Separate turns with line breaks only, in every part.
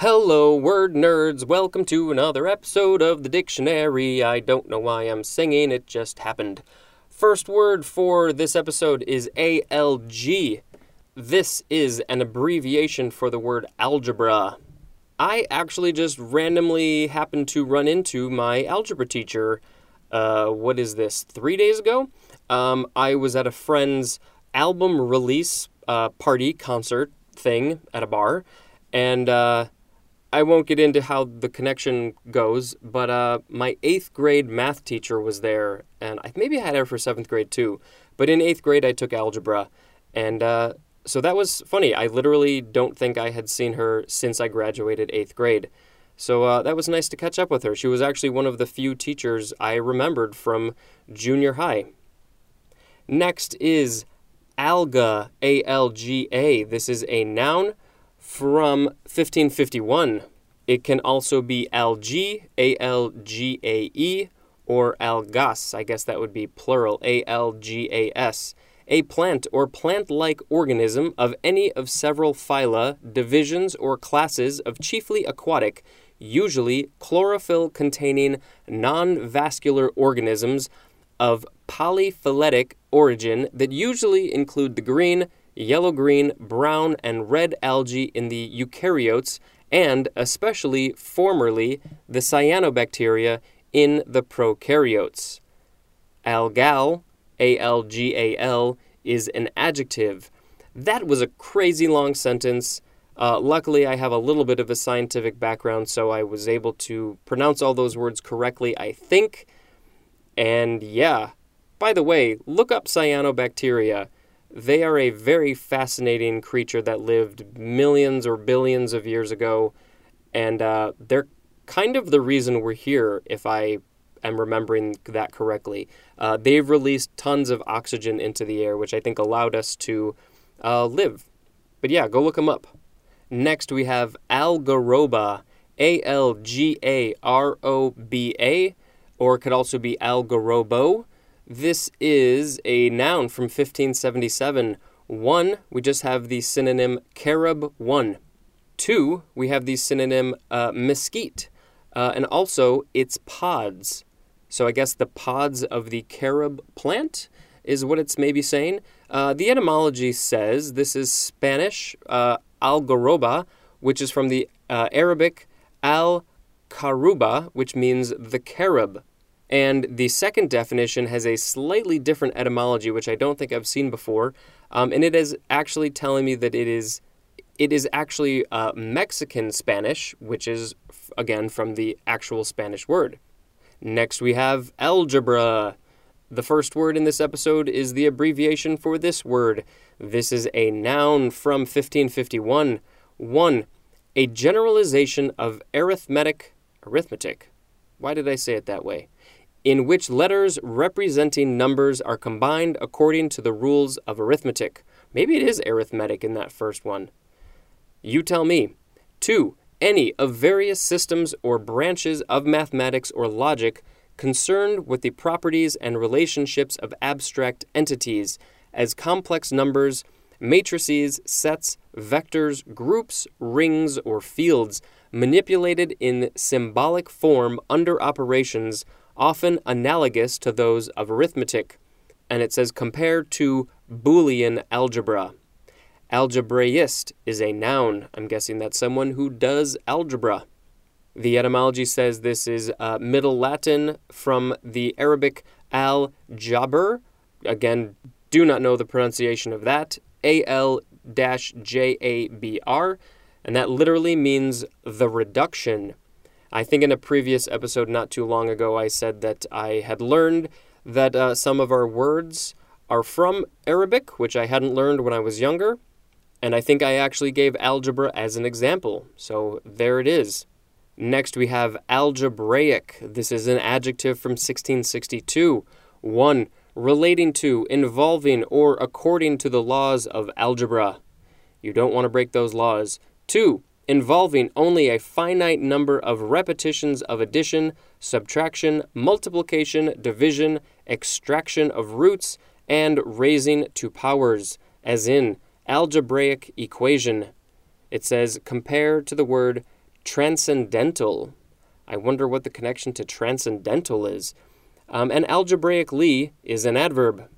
Hello, word nerds. Welcome to another episode of the dictionary. I don't know why I'm singing, it just happened. First word for this episode is ALG. This is an abbreviation for the word algebra. I actually just randomly happened to run into my algebra teacher. Uh, what is this? Three days ago? Um, I was at a friend's album release uh, party concert thing at a bar, and uh, I won't get into how the connection goes, but uh, my eighth grade math teacher was there, and I, maybe I had her for seventh grade too. But in eighth grade, I took algebra, and uh, so that was funny. I literally don't think I had seen her since I graduated eighth grade. So uh, that was nice to catch up with her. She was actually one of the few teachers I remembered from junior high. Next is alga, A L G A. This is a noun from 1551. It can also be algae, A L G A E, or algas. I guess that would be plural, A L G A S. A plant or plant like organism of any of several phyla, divisions, or classes of chiefly aquatic, usually chlorophyll containing non vascular organisms of polyphyletic origin that usually include the green, yellow green, brown, and red algae in the eukaryotes, and especially formerly the cyanobacteria in the prokaryotes. Algal, A L G A L, is an adjective. That was a crazy long sentence. Uh, luckily, I have a little bit of a scientific background, so I was able to pronounce all those words correctly, I think. And yeah, by the way, look up cyanobacteria. They are a very fascinating creature that lived millions or billions of years ago, and uh, they're kind of the reason we're here, if I am remembering that correctly. Uh, they've released tons of oxygen into the air, which I think allowed us to uh, live. But yeah, go look them up. Next, we have Algaroba, A L G A R O B A, or it could also be Algarobo. This is a noun from 1577. One, we just have the synonym carob one. Two, we have the synonym uh, mesquite, uh, and also its pods. So I guess the pods of the carob plant is what it's maybe saying. Uh, the etymology says this is Spanish uh, algaroba, which is from the uh, Arabic al karuba, which means the carob. And the second definition has a slightly different etymology, which I don't think I've seen before. Um, and it is actually telling me that it is it is actually uh, Mexican Spanish, which is again from the actual Spanish word. Next, we have algebra. The first word in this episode is the abbreviation for this word. This is a noun from 1551. 1. A generalization of arithmetic. Arithmetic. Why did I say it that way? In which letters representing numbers are combined according to the rules of arithmetic. Maybe it is arithmetic in that first one. You tell me. 2 any of various systems or branches of mathematics or logic concerned with the properties and relationships of abstract entities as complex numbers, matrices, sets, vectors, groups, rings, or fields, manipulated in symbolic form under operations often analogous to those of arithmetic. And it says compared to Boolean algebra. Algebraist is a noun. I'm guessing that's someone who does algebra. The etymology says this is uh, Middle Latin from the Arabic al jabr. Again, do not know the pronunciation of that. A L J A B R. And that literally means the reduction. I think in a previous episode not too long ago, I said that I had learned that uh, some of our words are from Arabic, which I hadn't learned when I was younger. And I think I actually gave algebra as an example. So there it is. Next, we have algebraic. This is an adjective from 1662. 1. Relating to, involving, or according to the laws of algebra. You don't want to break those laws. 2. Involving only a finite number of repetitions of addition, subtraction, multiplication, division, extraction of roots, and raising to powers, as in algebraic equation. It says compare to the word Transcendental. I wonder what the connection to transcendental is. Um, and algebraically is an adverb.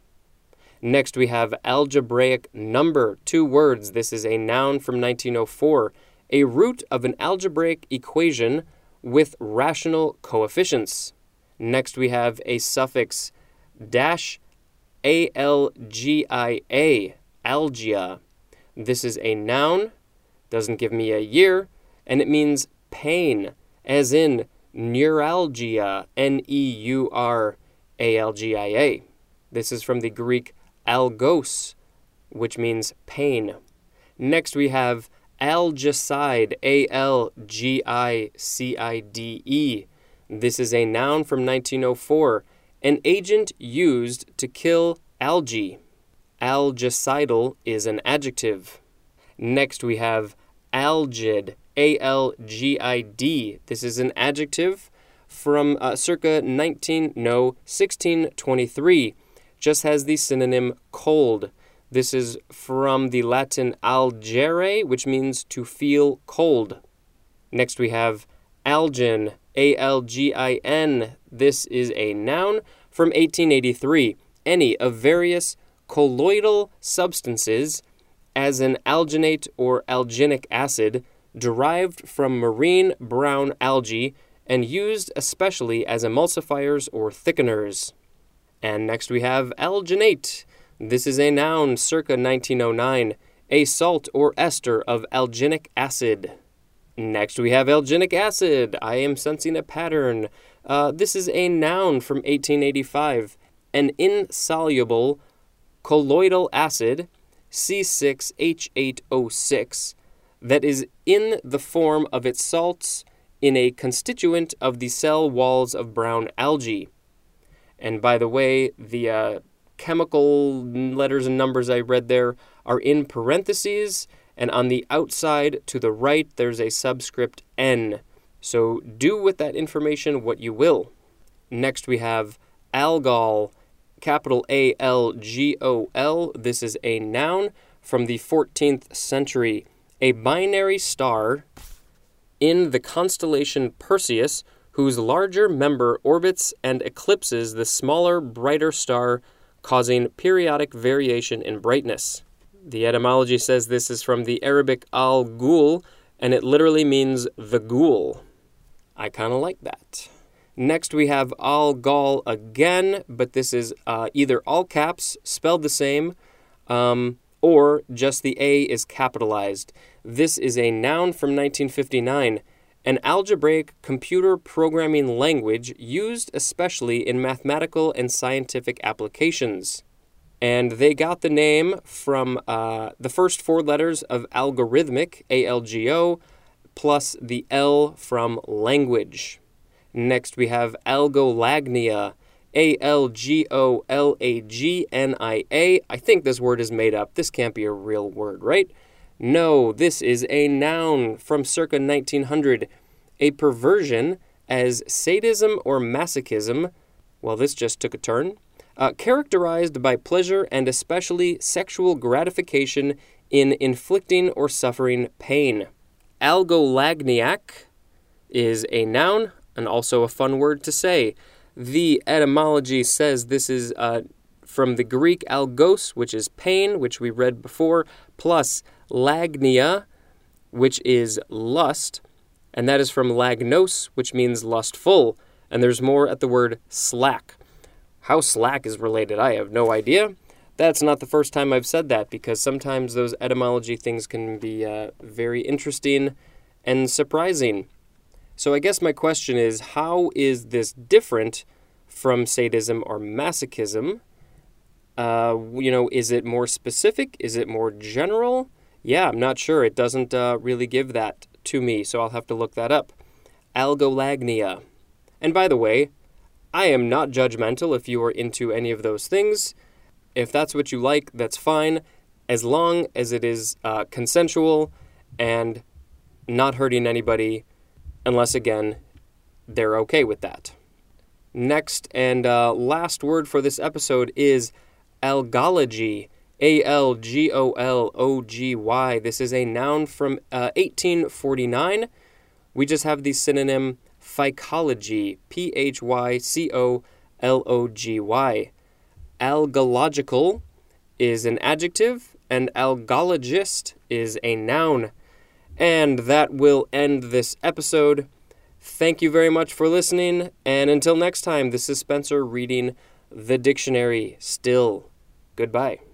Next, we have algebraic number, two words. This is a noun from 1904, a root of an algebraic equation with rational coefficients. Next, we have a suffix dash A-L-G-I-A, algia. This is a noun, doesn't give me a year, and it means pain, as in neuralgia, N E U R A L G I A. This is from the Greek algos, which means pain. Next, we have algicide, A L G I C I D E. This is a noun from 1904, an agent used to kill algae. Algicidal is an adjective. Next, we have algid, A L G I D. This is an adjective from uh, circa 19, no, 1623. Just has the synonym cold. This is from the Latin algere, which means to feel cold. Next, we have algin, A L G I N. This is a noun from 1883. Any of various colloidal substances, as an alginate or alginic acid, derived from marine brown algae and used especially as emulsifiers or thickeners. And next we have alginate. This is a noun circa 1909, a salt or ester of alginic acid. Next, we have alginic acid. I am sensing a pattern. Uh, this is a noun from 1885, an insoluble colloidal acid, C6H8O6, that is in the form of its salts in a constituent of the cell walls of brown algae. And by the way, the uh, chemical letters and numbers I read there are in parentheses and on the outside to the right, there's a subscript N. So do with that information what you will. Next, we have algol, capital A L G O L. This is a noun from the 14th century, a binary star in the constellation Perseus, whose larger member orbits and eclipses the smaller, brighter star, causing periodic variation in brightness. The etymology says this is from the Arabic al ghul, and it literally means the ghoul. I kind of like that. Next, we have algol again, but this is uh, either all caps, spelled the same, um, or just the A is capitalized. This is a noun from 1959, an algebraic computer programming language used especially in mathematical and scientific applications and they got the name from uh, the first four letters of algorithmic, A L G O, plus the L from language. Next, we have algolagnia, A L G O L A G N I A. I think this word is made up. This can't be a real word, right? No, this is a noun from circa 1900, a perversion as sadism or masochism. Well, this just took a turn uh, characterized by pleasure and especially sexual gratification in inflicting or suffering pain. Algolagniac is a noun and also a fun word to say. The etymology says this is uh, from the Greek algos, which is pain, which we read before, plus lagnia, which is lust, and that is from lagnos, which means lustful. And there's more at the word slack. How Slack is related, I have no idea. That's not the first time I've said that because sometimes those etymology things can be uh, very interesting and surprising. So I guess my question is how is this different from sadism or masochism? Uh, you know, is it more specific? Is it more general? Yeah, I'm not sure. It doesn't uh, really give that to me, so I'll have to look that up. Algolagnia. And by the way, I am not judgmental if you are into any of those things. If that's what you like, that's fine, as long as it is uh, consensual and not hurting anybody, unless, again, they're okay with that. Next and uh, last word for this episode is algology. A L G O L O G Y. This is a noun from uh, 1849 we just have the synonym phycology, P H Y C O L O G Y. Algological is an adjective, and algologist is a noun. And that will end this episode. Thank you very much for listening, and until next time, this is Spencer reading the dictionary still. Goodbye.